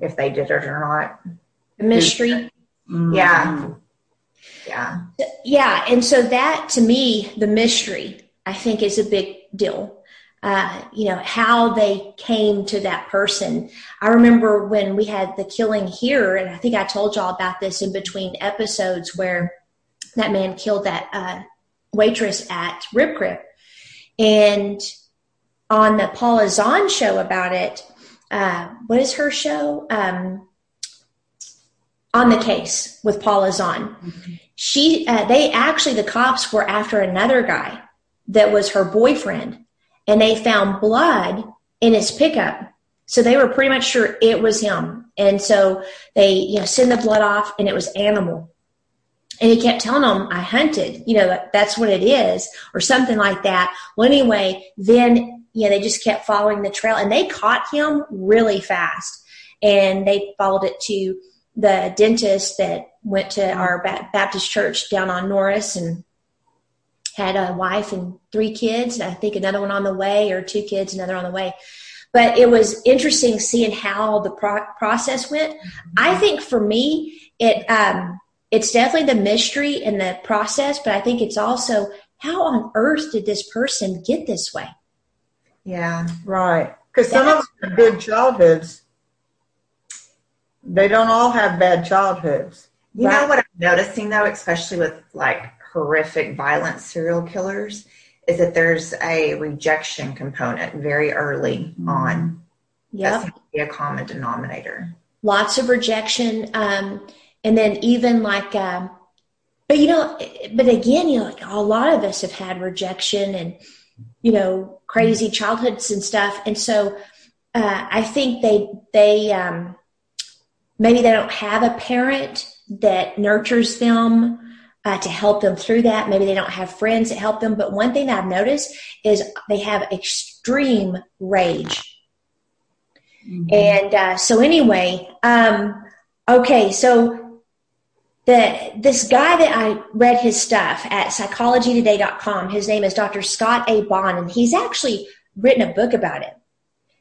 if they did it or not. The mystery. Yeah. Yeah. Yeah. And so that to me, the mystery, I think is a big deal. Uh, you know, how they came to that person. I remember when we had the killing here, and I think I told y'all about this in between episodes where that man killed that uh, waitress at Rib Crib. And on the Paula Zahn show about it, uh, what is her show? Um, on the case with Paula Zahn. Mm-hmm. She, uh, they actually, the cops were after another guy that was her boyfriend, and they found blood in his pickup. So they were pretty much sure it was him. And so they, you know, send the blood off, and it was animal. And he kept telling them, I hunted, you know, that's what it is, or something like that. Well, anyway, then, know, they just kept following the trail and they caught him really fast. And they followed it to the dentist that went to our Baptist church down on Norris and had a wife and three kids. I think another one on the way, or two kids, another on the way. But it was interesting seeing how the pro- process went. Mm-hmm. I think for me, it um, it's definitely the mystery and the process, but I think it's also how on earth did this person get this way? Yeah, right. Because some of them have good childhoods. They don't all have bad childhoods. You right. know what I'm noticing though, especially with like horrific violent serial killers, is that there's a rejection component very early mm-hmm. on. Yeah, That's be a common denominator. Lots of rejection. Um, and then even like um, but you know but again you know like a lot of us have had rejection and you know crazy childhoods and stuff. And so uh, i think they they um, maybe they don't have a parent that nurtures them uh, to help them through that. Maybe they don't have friends that help them. But one thing that i've noticed is they have extreme rage. Mm-hmm. and uh, so anyway um, okay so the this guy that I read his stuff at psychologytoday.com, his name is Dr. Scott A. Bonn, and he's actually written a book about it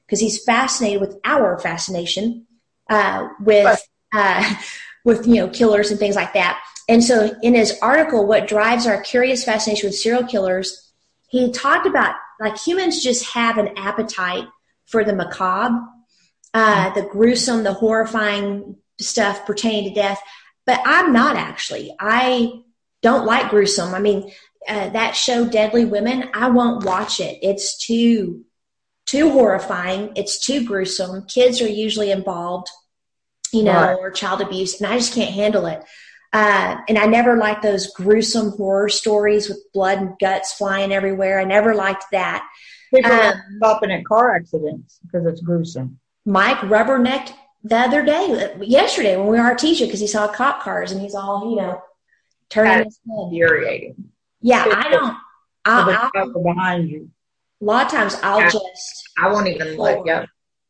because he's fascinated with our fascination uh, with uh, with you know killers and things like that. And so, in his article, "What Drives Our Curious Fascination with Serial Killers," he talked about like humans just have an appetite for the macabre, uh, the gruesome, the horrifying stuff pertaining to death but I'm not actually. I don't like gruesome. I mean, uh, that show Deadly Women, I won't watch it. It's too too horrifying. It's too gruesome. Kids are usually involved, you know, right. or child abuse, and I just can't handle it. Uh, and I never liked those gruesome horror stories with blood and guts flying everywhere. I never liked that. People um, stopping at car accidents because it's gruesome. Mike rubbernecked the other day, yesterday when we were at Artesia, because he saw cop cars and he's all, you know, turning That's his head. Infuriating. Yeah, I don't. I'll, I'll, behind you. A lot of times, I'll I, just. I won't even look. Yeah.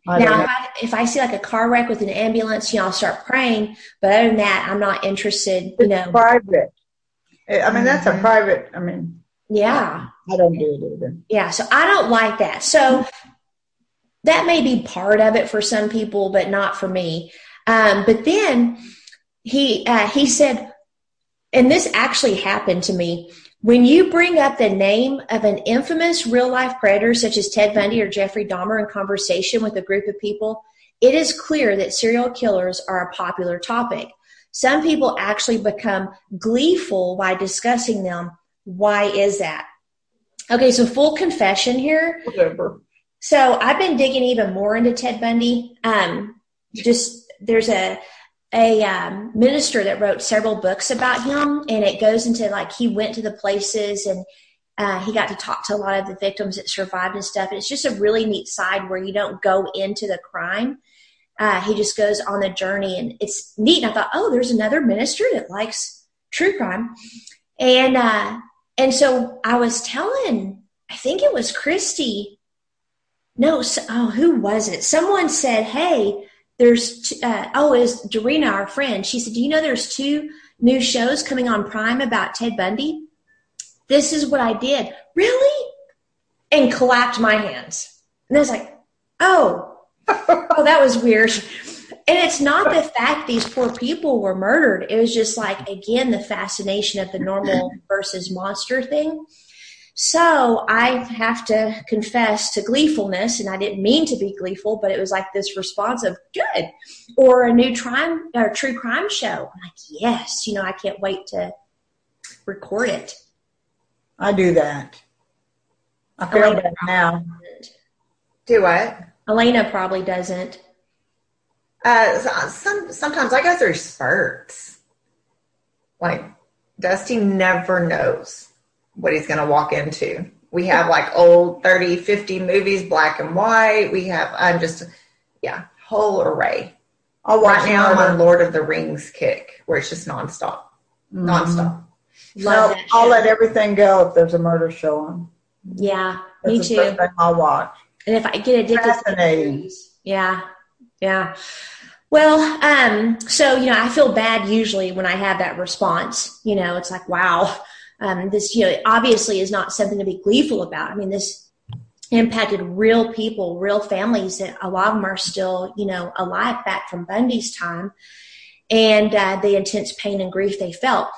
Now, if I, if I, see like a car wreck with an ambulance, you know, I'll start praying. But other than that, I'm not interested. You it's know, private. I mean, that's mm-hmm. a private. I mean, yeah, I don't do it either. Yeah, so I don't like that. So that may be part of it for some people, but not for me. Um, but then he uh, he said, and this actually happened to me. When you bring up the name of an infamous real life predator such as Ted Bundy or Jeffrey Dahmer in conversation with a group of people, it is clear that serial killers are a popular topic. Some people actually become gleeful by discussing them. Why is that? Okay, so full confession here. Whatever. So I've been digging even more into Ted Bundy. Um, just there's a a um, minister that wrote several books about him, and it goes into like he went to the places and uh, he got to talk to a lot of the victims that survived and stuff. And it's just a really neat side where you don't go into the crime. Uh, he just goes on the journey, and it's neat. And I thought, oh, there's another minister that likes true crime, and uh, and so I was telling, I think it was Christy no, so, oh, who was it? Someone said, "Hey, there's uh, oh, is Dorina, our friend. She said, "Do you know there's two new shows coming on Prime about Ted Bundy?" This is what I did. Really? And clapped my hands. And I was like, "Oh, oh, that was weird." and it's not the fact these poor people were murdered. It was just like, again, the fascination of the normal versus monster thing. So I have to confess to gleefulness, and I didn't mean to be gleeful, but it was like this response of good, or a new crime or true crime show. I'm like, yes, you know, I can't wait to record it. I do that. I feel Elena bad now. Do what? Elena probably doesn't. Uh, some sometimes I go through spurts. Like Dusty never knows what he's going to walk into. We have like old 30, 50 movies, black and white. We have, I'm just, yeah, whole array. Oh, right now I'm on Lord of the Rings kick where it's just nonstop. Mm-hmm. Nonstop. Love I'll let everything go if there's a murder show on. Yeah, That's me too. I'll watch. And if I get addicted yeah, yeah. Well, um, so you know, I feel bad usually when I have that response. You know, it's like, wow, um, this you know obviously is not something to be gleeful about. I mean, this impacted real people, real families that a lot of them are still you know alive back from Bundy's time, and uh, the intense pain and grief they felt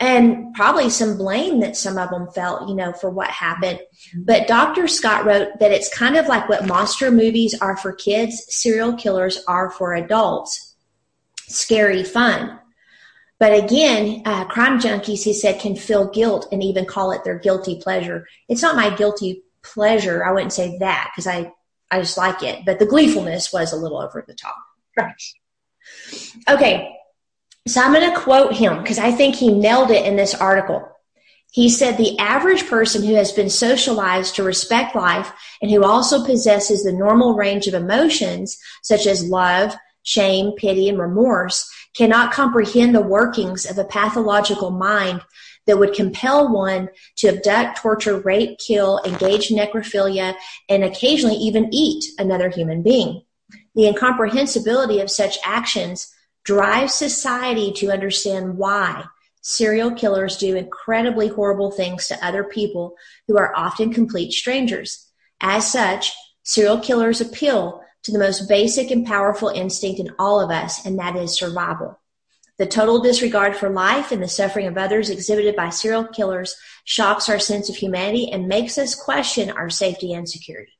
and probably some blame that some of them felt, you know, for what happened. But Dr. Scott wrote that it's kind of like what monster movies are for kids, serial killers are for adults. Scary fun. But again, uh, crime junkies, he said, can feel guilt and even call it their guilty pleasure. It's not my guilty pleasure. I wouldn't say that because I, I just like it. But the gleefulness was a little over the top. Right. Okay. So I'm going to quote him because I think he nailed it in this article. He said, the average person who has been socialized to respect life and who also possesses the normal range of emotions, such as love, shame, pity, and remorse, cannot comprehend the workings of a pathological mind that would compel one to abduct, torture, rape, kill, engage necrophilia, and occasionally even eat another human being. The incomprehensibility of such actions drives society to understand why serial killers do incredibly horrible things to other people who are often complete strangers. As such, serial killers appeal to the most basic and powerful instinct in all of us, and that is survival. The total disregard for life and the suffering of others exhibited by serial killers shocks our sense of humanity and makes us question our safety and security.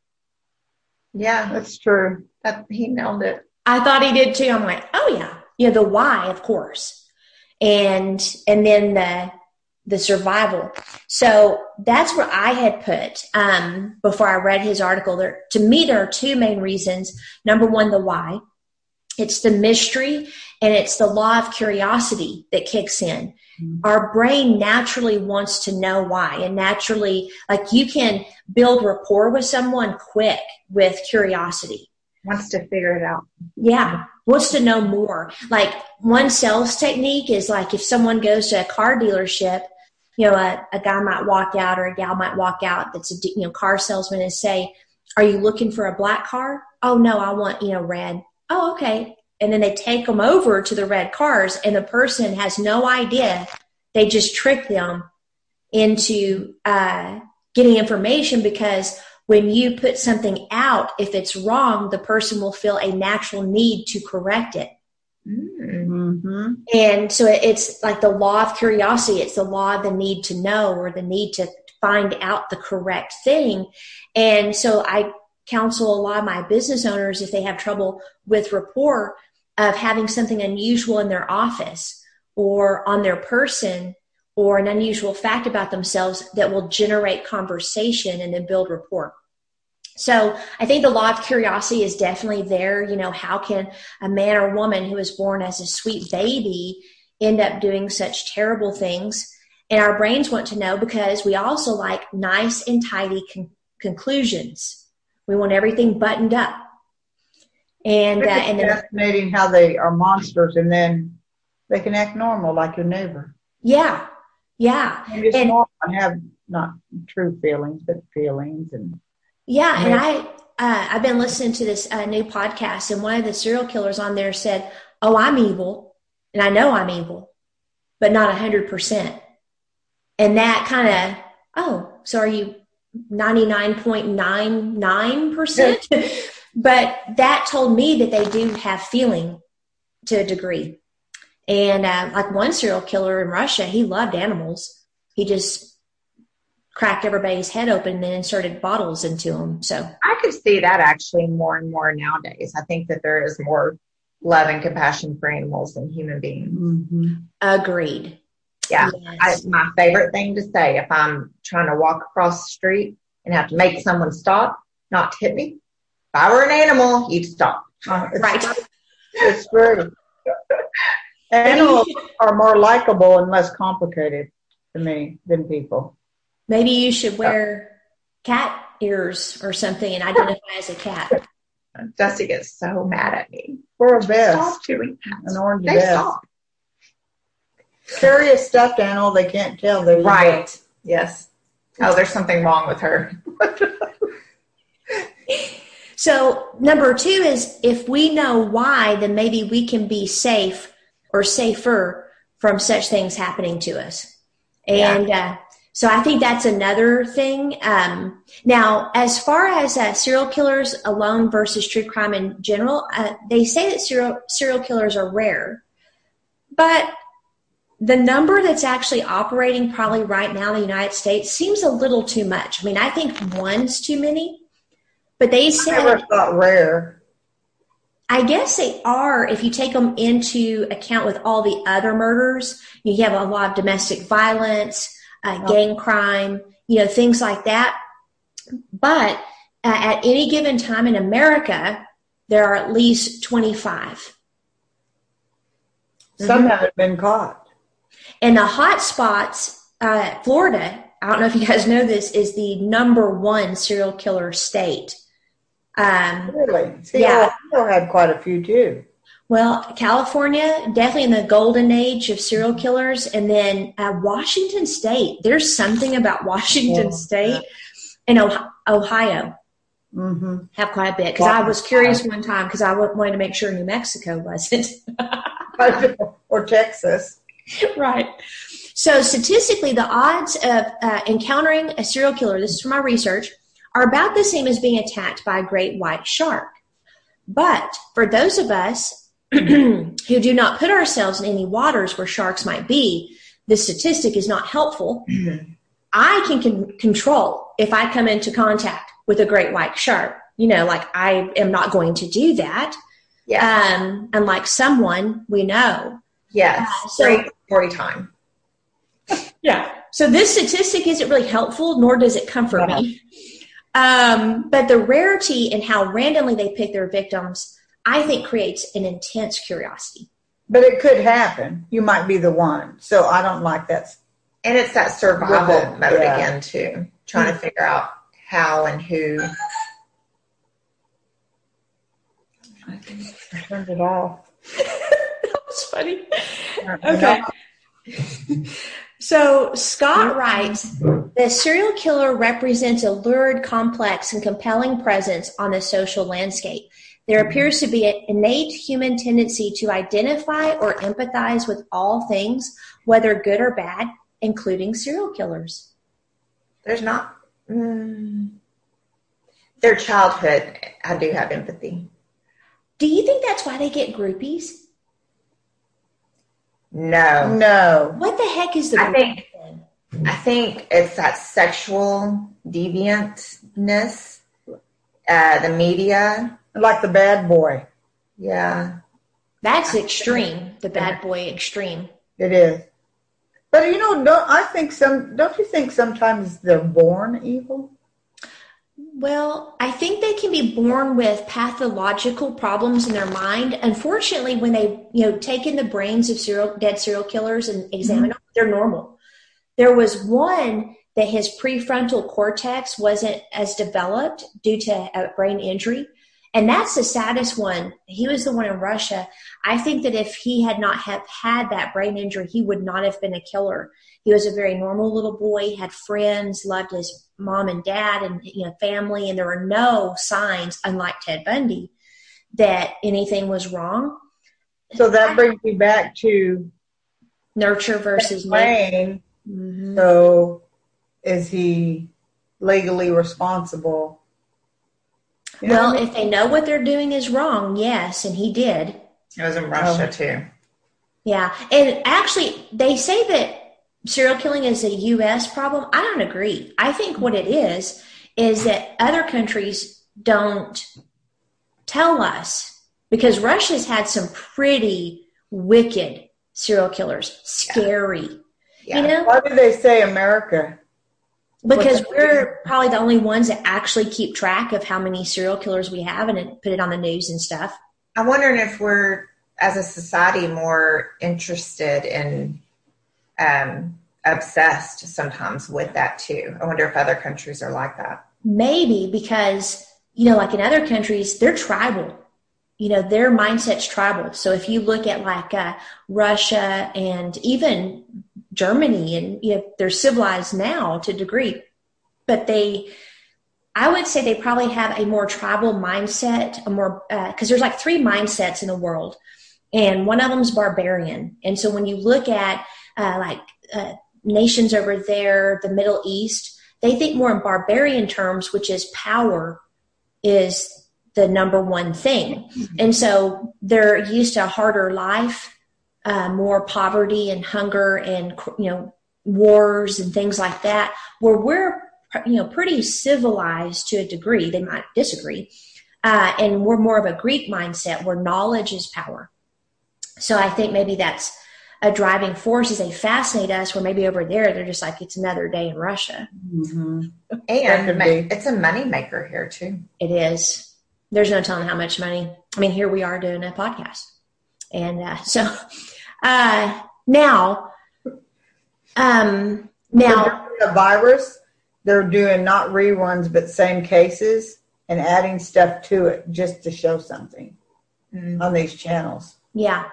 Yeah, that's true. That, he nailed it. I thought he did too. I'm like, oh yeah, yeah. the why, of course, and and then the the survival. So that's where I had put um, before I read his article. There, to me, there are two main reasons. Number one, the why. It's the mystery and it's the law of curiosity that kicks in. Mm-hmm. Our brain naturally wants to know why, and naturally, like you can build rapport with someone quick with curiosity. Wants to figure it out. Yeah wants to know more. Like one sales technique is like if someone goes to a car dealership, you know, a, a guy might walk out or a gal might walk out that's a you know car salesman and say, "Are you looking for a black car?" "Oh no, I want you know red." "Oh okay." And then they take them over to the red cars, and the person has no idea. They just trick them into uh, getting information because when you put something out, if it's wrong, the person will feel a natural need to correct it. Mm-hmm. And so it's like the law of curiosity. It's the law of the need to know or the need to find out the correct thing. And so I counsel a lot of my business owners if they have trouble with rapport of having something unusual in their office or on their person or an unusual fact about themselves that will generate conversation and then build rapport. So I think the law of curiosity is definitely there. You know, how can a man or woman who was born as a sweet baby end up doing such terrible things? And our brains want to know because we also like nice and tidy con- conclusions. We want everything buttoned up. And uh, and then, fascinating how they are monsters, and then they can act normal like your neighbor. Yeah, yeah. And just and, normal and have not true feelings, but feelings and yeah, and I uh, I've been listening to this uh, new podcast, and one of the serial killers on there said, "Oh, I'm evil, and I know I'm evil, but not hundred percent." And that kind of, oh, so are you ninety nine point nine nine percent? But that told me that they do have feeling to a degree. And uh, like one serial killer in Russia, he loved animals. He just cracked everybody's head open and then inserted bottles into them. So I could see that actually more and more nowadays. I think that there is more love and compassion for animals than human beings. Mm-hmm. Agreed. Yeah. Yes. I, my favorite thing to say if I'm trying to walk across the street and have to make someone stop, not to hit me. If I were an animal, you'd stop. Uh, it's right. It's true. Animals are more likable and less complicated to me than people. Maybe you should wear cat ears or something and identify as a cat. Dusty gets so mad at me. For a vest. Stop doing that. An orange they vest. Stop. Carry a stuffed animal, they can't tell. They're right. Yes. Oh, there's something wrong with her. so, number two is if we know why, then maybe we can be safe or safer from such things happening to us. And yeah. uh, so I think that's another thing. Um, now, as far as uh, serial killers alone versus true crime in general, uh, they say that serial serial killers are rare, but the number that's actually operating probably right now in the United States seems a little too much. I mean, I think one's too many, but they say I never thought rare. I guess they are if you take them into account with all the other murders. You have a lot of domestic violence uh, gang crime, you know, things like that. But uh, at any given time in America, there are at least 25. Some mm-hmm. haven't been caught. And the hot spots, uh, Florida, I don't know if you guys know this, is the number one serial killer state. Um, really? See, yeah. Ohio had quite a few too. Well, California, definitely in the golden age of serial killers. And then uh, Washington State. There's something about Washington yeah. State and Ohio. Mm-hmm. Have quite a bit. Because I was curious one time because I wanted to make sure New Mexico wasn't. or Texas. Right. So, statistically, the odds of uh, encountering a serial killer, this is from my research, are about the same as being attacked by a great white shark. But for those of us who do not put ourselves in any waters where sharks might be, this statistic is not helpful. Mm-hmm. I can con- control if I come into contact with a great white shark. You know, like I am not going to do that. Yeah. Um, unlike someone we know. Yes. Uh, so, Great story time. yeah. So this statistic isn't really helpful, nor does it comfort yeah. me. Um, but the rarity and how randomly they pick their victims I think creates an intense curiosity. But it could happen. You might be the one. So I don't like that. And it's that survival mode yeah. again, too. Trying mm-hmm. to figure out how and who. I turned it off. that was funny. Okay. So Scott writes, the serial killer represents a lurid, complex, and compelling presence on the social landscape. There appears to be an innate human tendency to identify or empathize with all things, whether good or bad, including serial killers. There's not. Mm, their childhood, I do have empathy. Do you think that's why they get groupies? No. No. What the heck is the I think, I think it's that sexual deviantness, uh, the media like the bad boy. Yeah. That's extreme. The bad boy extreme. It is. But you know, don't I think some don't you think sometimes they're born evil? Well, I think they can be born with pathological problems in their mind. Unfortunately, when they, you know, take in the brains of serial dead serial killers and examine mm-hmm. them, they're normal. There was one that his prefrontal cortex wasn't as developed due to a brain injury. And that's the saddest one. He was the one in Russia. I think that if he had not have had that brain injury, he would not have been a killer. He was a very normal little boy, had friends, loved his mom and dad and you know family, and there were no signs, unlike Ted Bundy, that anything was wrong. So that brings me back to nurture versus brain. Mm-hmm. So is he legally responsible well, if they know what they're doing is wrong, yes, and he did. It was in Russia oh. too. Yeah. And actually, they say that serial killing is a U.S. problem. I don't agree. I think what it is is that other countries don't tell us because Russia's had some pretty wicked serial killers, scary. Yeah. You know? Why do they say America? Because we're probably the only ones that actually keep track of how many serial killers we have and put it on the news and stuff. I'm wondering if we're, as a society, more interested in um, obsessed sometimes with that too. I wonder if other countries are like that. Maybe because, you know, like in other countries, they're tribal. You know, their mindset's tribal. So if you look at like uh, Russia and even Germany, and you know, they're civilized now to a degree, but they, I would say they probably have a more tribal mindset, a more, because uh, there's like three mindsets in the world, and one of them is barbarian. And so when you look at uh, like uh, nations over there, the Middle East, they think more in barbarian terms, which is power is the number one thing. Mm-hmm. And so they're used to a harder life, uh, more poverty and hunger and, you know, wars and things like that, where we're, you know, pretty civilized to a degree. They might disagree. Uh, and we're more of a Greek mindset where knowledge is power. So I think maybe that's a driving force is they fascinate us where maybe over there they're just like it's another day in russia mm-hmm. and it's a money maker here too it is there's no telling how much money i mean here we are doing a podcast and uh, so uh, now um now the virus they're doing not reruns but same cases and adding stuff to it just to show something mm-hmm. on these channels yeah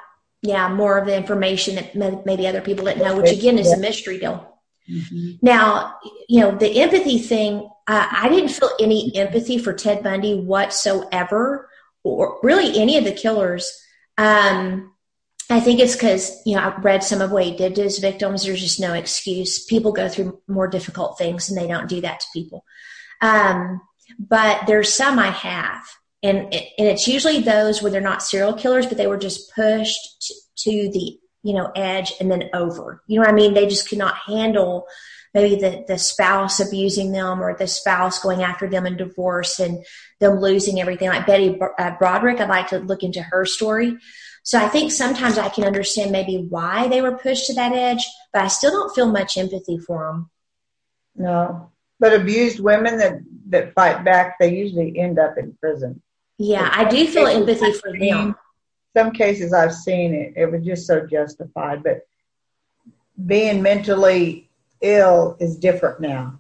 yeah, more of the information that maybe other people didn't know, which again is a mystery deal. Mm-hmm. Now, you know, the empathy thing, uh, I didn't feel any empathy for Ted Bundy whatsoever, or really any of the killers. Um, I think it's because, you know, I've read some of what he did to his victims. There's just no excuse. People go through more difficult things and they don't do that to people. Um, but there's some I have and and it's usually those where they're not serial killers, but they were just pushed to, to the you know edge and then over. You know what I mean? They just could not handle maybe the, the spouse abusing them or the spouse going after them in divorce and them losing everything. Like Betty uh, Broderick, I'd like to look into her story. So I think sometimes I can understand maybe why they were pushed to that edge, but I still don't feel much empathy for them. No, but abused women that that fight back, they usually end up in prison. Yeah, I do feel empathy for them. Some cases I've seen it, it was just so justified, but being mentally ill is different now.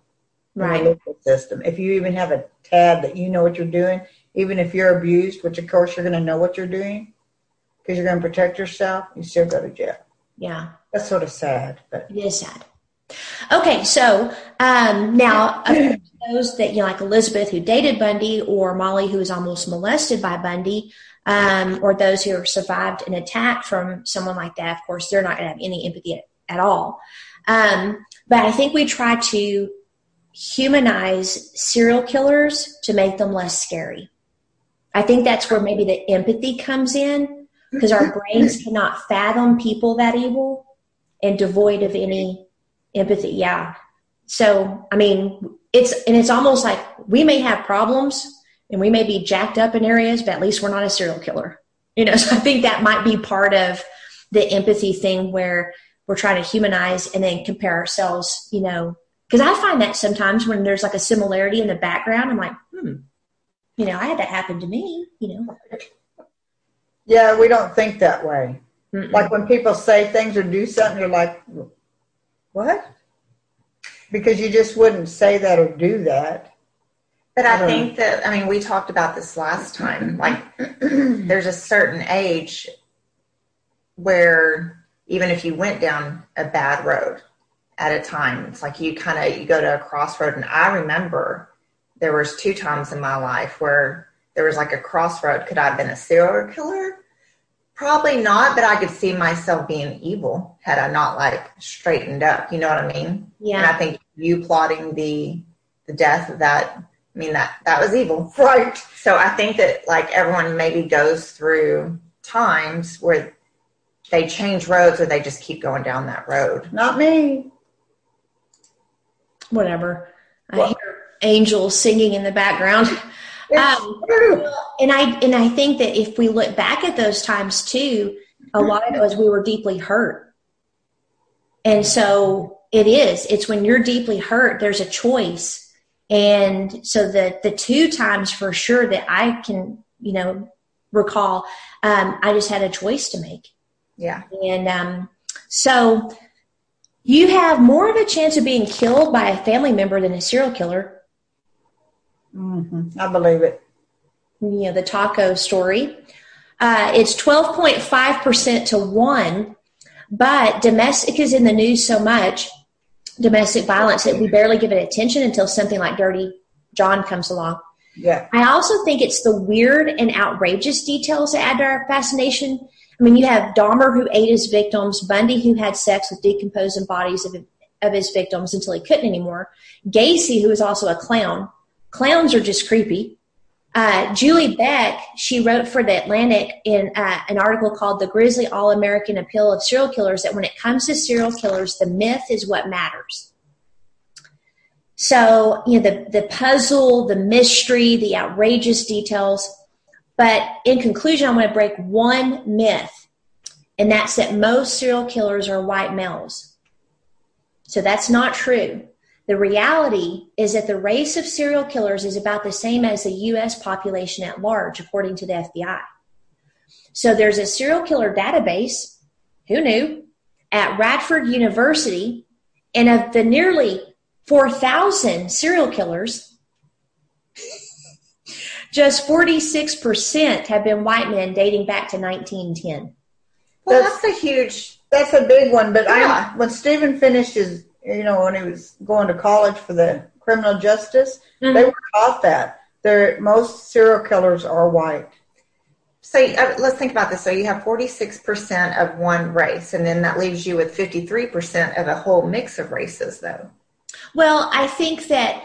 Right. system. If you even have a tad that you know what you're doing, even if you're abused, which of course you're going to know what you're doing because you're going to protect yourself, you still go to jail. Yeah. That's sort of sad, but it is sad. Okay, so um, now those that you know, like Elizabeth who dated Bundy, or Molly who was almost molested by Bundy, um, or those who survived an attack from someone like that. Of course, they're not going to have any empathy at, at all. Um, but I think we try to humanize serial killers to make them less scary. I think that's where maybe the empathy comes in because our brains cannot fathom people that evil and devoid of any empathy yeah. So i mean it's and it's almost like we may have problems and we may be jacked up in areas but at least we're not a serial killer. You know so i think that might be part of the empathy thing where we're trying to humanize and then compare ourselves you know. Because i find that sometimes when there's like a similarity in the background i'm like hmm you know i had that happen to me you know yeah we don't think that way Mm-mm. like when people say things or do something you're like what? Because you just wouldn't say that or do that. But I, I think that, I mean, we talked about this last time. Like, there's a certain age where even if you went down a bad road at a time, it's like you kind of you go to a crossroad. And I remember there was two times in my life where there was like a crossroad. Could I have been a serial killer? Probably not, but I could see myself being evil had I not like straightened up. You know what I mean? Yeah. And I think you plotting the the death of that. I mean that that was evil, right? So I think that like everyone maybe goes through times where they change roads or they just keep going down that road. Not me. Whatever. I hear angels singing in the background. Um, and I and I think that if we look back at those times too, a lot of it was we were deeply hurt. And so it is. It's when you're deeply hurt, there's a choice. And so the the two times for sure that I can, you know, recall, um, I just had a choice to make. Yeah. And um, so you have more of a chance of being killed by a family member than a serial killer. Mm-hmm. I believe it. You know, the taco story. Uh, it's 12.5% to 1, but domestic is in the news so much, domestic violence, that we barely give it attention until something like Dirty John comes along. Yeah. I also think it's the weird and outrageous details that add to our fascination. I mean, you have Dahmer who ate his victims, Bundy who had sex with decomposing bodies of, of his victims until he couldn't anymore, Gacy who is also a clown. Clowns are just creepy. Uh, Julie Beck, she wrote for the Atlantic in uh, an article called "The Grisly All American Appeal of Serial Killers." That when it comes to serial killers, the myth is what matters. So you know the the puzzle, the mystery, the outrageous details. But in conclusion, I'm going to break one myth, and that's that most serial killers are white males. So that's not true. The reality is that the race of serial killers is about the same as the US population at large, according to the FBI. So there's a serial killer database, who knew, at Radford University, and of the nearly 4,000 serial killers, just 46% have been white men dating back to 1910. Well, that's, that's a huge. That's a big one. But yeah. I, when Stephen finished his you know, when he was going to college for the criminal justice, mm-hmm. they were taught that. They're, most serial killers are white. So uh, let's think about this. So you have 46% of one race, and then that leaves you with 53% of a whole mix of races, though. Well, I think that,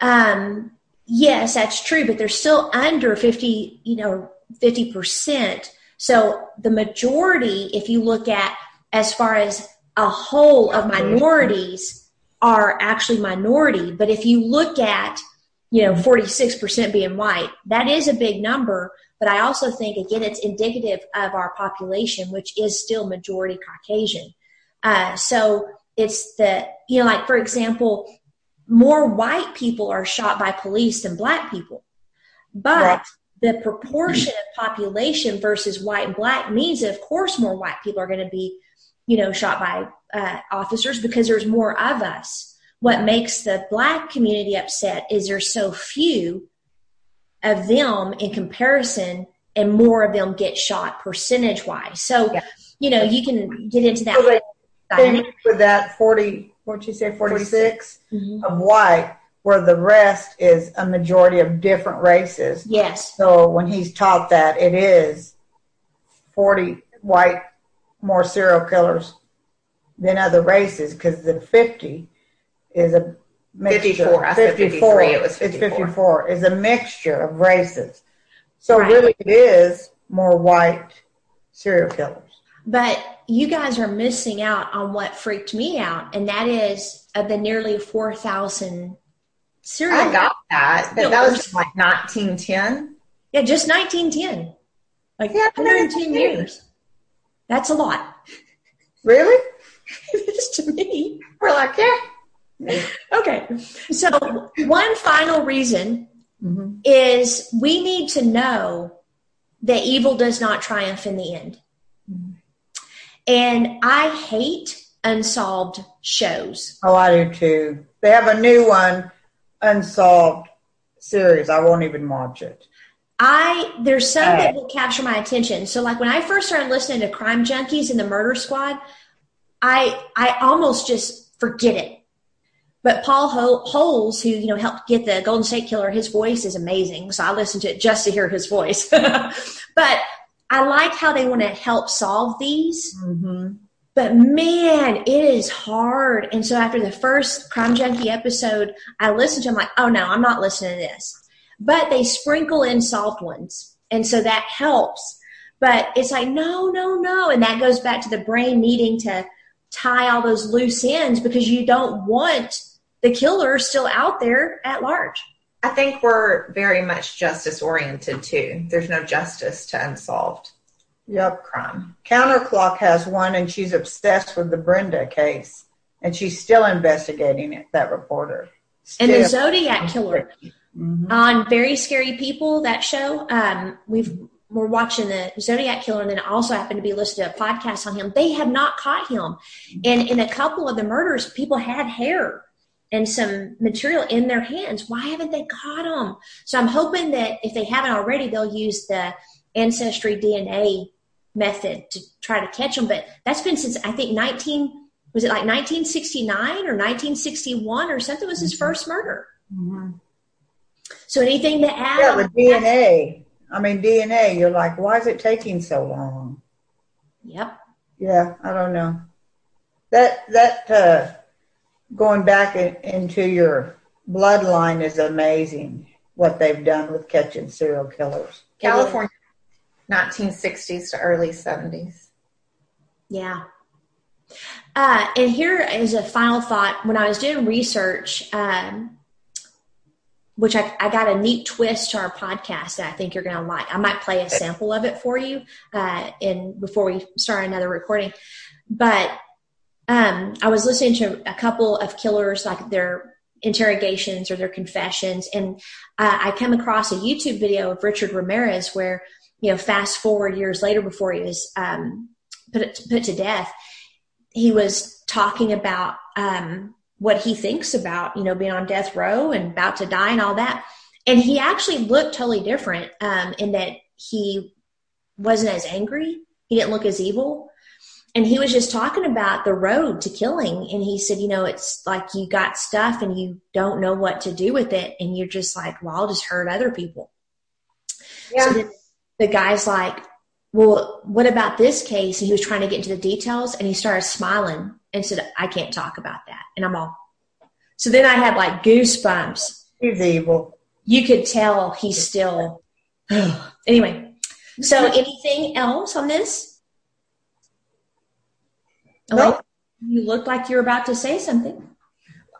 um, yes, that's true, but they're still under 50, you know, 50%. So the majority, if you look at as far as a whole of minorities are actually minority. But if you look at, you know, 46% being white, that is a big number. But I also think, again, it's indicative of our population, which is still majority Caucasian. Uh, so it's the, you know, like for example, more white people are shot by police than black people. But right. the proportion of population versus white and black means that, of course, more white people are going to be you know, shot by uh, officers because there's more of us. What makes the black community upset is there's so few of them in comparison and more of them get shot percentage wise. So, yeah. you know, you can get into that. So with that 40, what'd you say, 46 mm-hmm. of white, where the rest is a majority of different races. Yes. So when he's taught that, it is 40 white more serial killers than other races because the 50 is a mixture. 54. I 54. It was 54. It's 54 is a mixture of races. So right. really it is more white serial killers. But you guys are missing out on what freaked me out, and that is of the nearly 4,000 serial killers. I got that. But that was like 1910. Yeah, just 1910. Like yeah, 110 years. That's a lot. Really? it is to me. We're like, yeah. Okay. So, one final reason mm-hmm. is we need to know that evil does not triumph in the end. Mm-hmm. And I hate unsolved shows. Oh, I do too. They have a new one, Unsolved series. I won't even watch it. I there's some that will capture my attention. So like when I first started listening to Crime Junkies and the Murder Squad, I I almost just forget it. But Paul Holes, who you know helped get the Golden State Killer, his voice is amazing. So I listened to it just to hear his voice. but I like how they want to help solve these. Mm-hmm. But man, it is hard. And so after the first Crime Junkie episode, I listened to. him like, oh no, I'm not listening to this but they sprinkle in solved ones. And so that helps. But it's like, no, no, no. And that goes back to the brain needing to tie all those loose ends because you don't want the killer still out there at large. I think we're very much justice oriented too. There's no justice to unsolved Yep. crime. Counterclock has one, and she's obsessed with the Brenda case, and she's still investigating it. That reporter. And the Zodiac Killer Mhm. on Very Scary People, that show, um, we've we're watching the Zodiac Killer, and then also happened to be listed to a podcast on him. They have not caught him, and in a couple of the murders, people had hair and some material in their hands. Why haven't they caught him? So I'm hoping that if they haven't already, they'll use the ancestry DNA method to try to catch them. But that's been since I think 19 was it like 1969 or 1961 or something was his first murder. Mhm. So anything to add? Yeah, on the that? DNA. I mean, DNA. You're like, why is it taking so long? Yep. Yeah, I don't know. That that uh, going back in, into your bloodline is amazing. What they've done with catching serial killers. California, 1960s to early 70s. Yeah. Uh, and here is a final thought. When I was doing research, um, which I, I got a neat twist to our podcast that I think you're going to like. I might play a sample of it for you uh, in before we start another recording. But um, I was listening to a couple of killers, like their interrogations or their confessions, and uh, I come across a YouTube video of Richard Ramirez where, you know, fast forward years later before he was um, put put to death, he was talking about um, what he thinks about, you know, being on death row and about to die and all that. And he actually looked totally different um, in that he wasn't as angry. He didn't look as evil. And he was just talking about the road to killing. And he said, you know, it's like you got stuff and you don't know what to do with it. And you're just like, well, I'll just hurt other people. Yeah. So then the guy's like, well, what about this case? And he was trying to get into the details and he started smiling and said, I can't talk about that. And I'm all, so then I had like goosebumps. He's evil. You could tell he's still, anyway. So anything else on this? Nope. You looked like you were about to say something.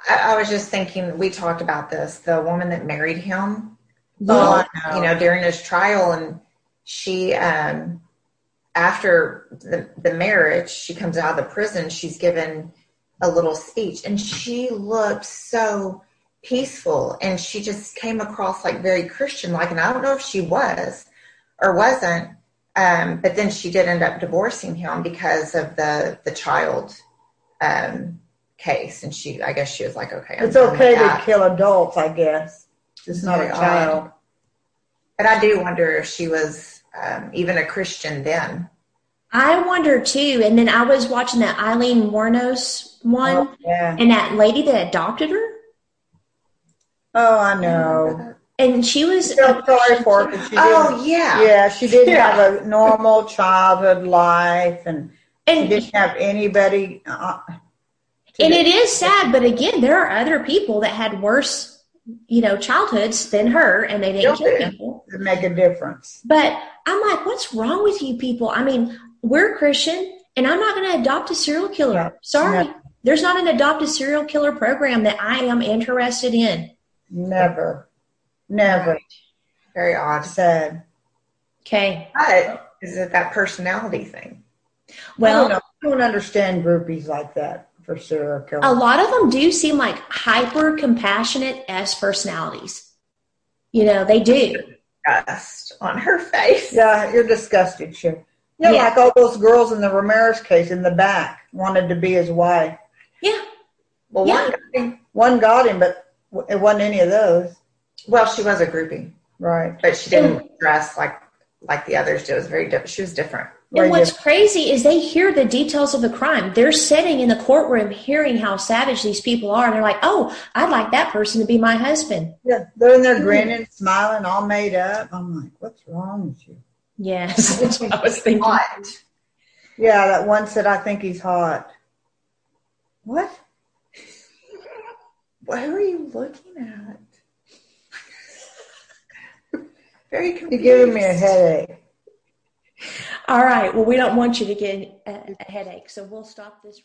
I, I was just thinking, we talked about this. The woman that married him, uh, you know, during his trial, and she, um, after the, the marriage, she comes out of the prison. She's given a little speech, and she looked so peaceful, and she just came across like very Christian like. And I don't know if she was or wasn't, um, but then she did end up divorcing him because of the the child um, case, and she, I guess she was like, okay, I'm It's okay to kill adults, I guess. It's not a child. But I do wonder if she was um, even a Christian then. I wonder too. And then I was watching that Aileen Wuornos one Oh, yeah. and that lady that adopted her. Oh, I know. And she was. Feel sorry for her she. Oh yeah, Yeah, she didn't Yeah. have a normal childhood life, and she And, didn't have anybody. Uh, and it is sad, but again, there are other people that had worse, you know, childhoods than her, and they didn't kill people. to make a difference. But I'm like, what's wrong with you people? I mean, we're Christian, and I'm not going to adopt a serial killer. No, Sorry, no. there's not an adopt a serial killer program that I am interested in. Never, never. very odd. Said. Okay, But is it that personality thing? well. I don't. I don't understand groupies like that for serial killers. a lot of them do seem like hyper compassionate S personalities. You know, they do. Dust on her face. Yeah, you're disgusted, sure. Yeah, Yeah. like all those girls in the Ramirez case in the back wanted to be his wife. Yeah. Well, Yeah. one, One got him, but it wasn't any of those. well, she was a groupie, Right. but she didn't dress like like the others did. It was very different. She was different. And what's crazy is they hear the details of the crime. They're sitting in the courtroom hearing how savage these people are. And they're like, oh, I'd like that person to be my husband. Yeah, they're in there grinning, smiling, all made up. I'm like, what's wrong with you? Yes, that's what I was thinking. Hot. Yeah, that one said, I think he's hot. What? What are you looking at? very confused. You're giving me a headache. All right. Well, we don't want you to get a, a headache, so we'll stop this.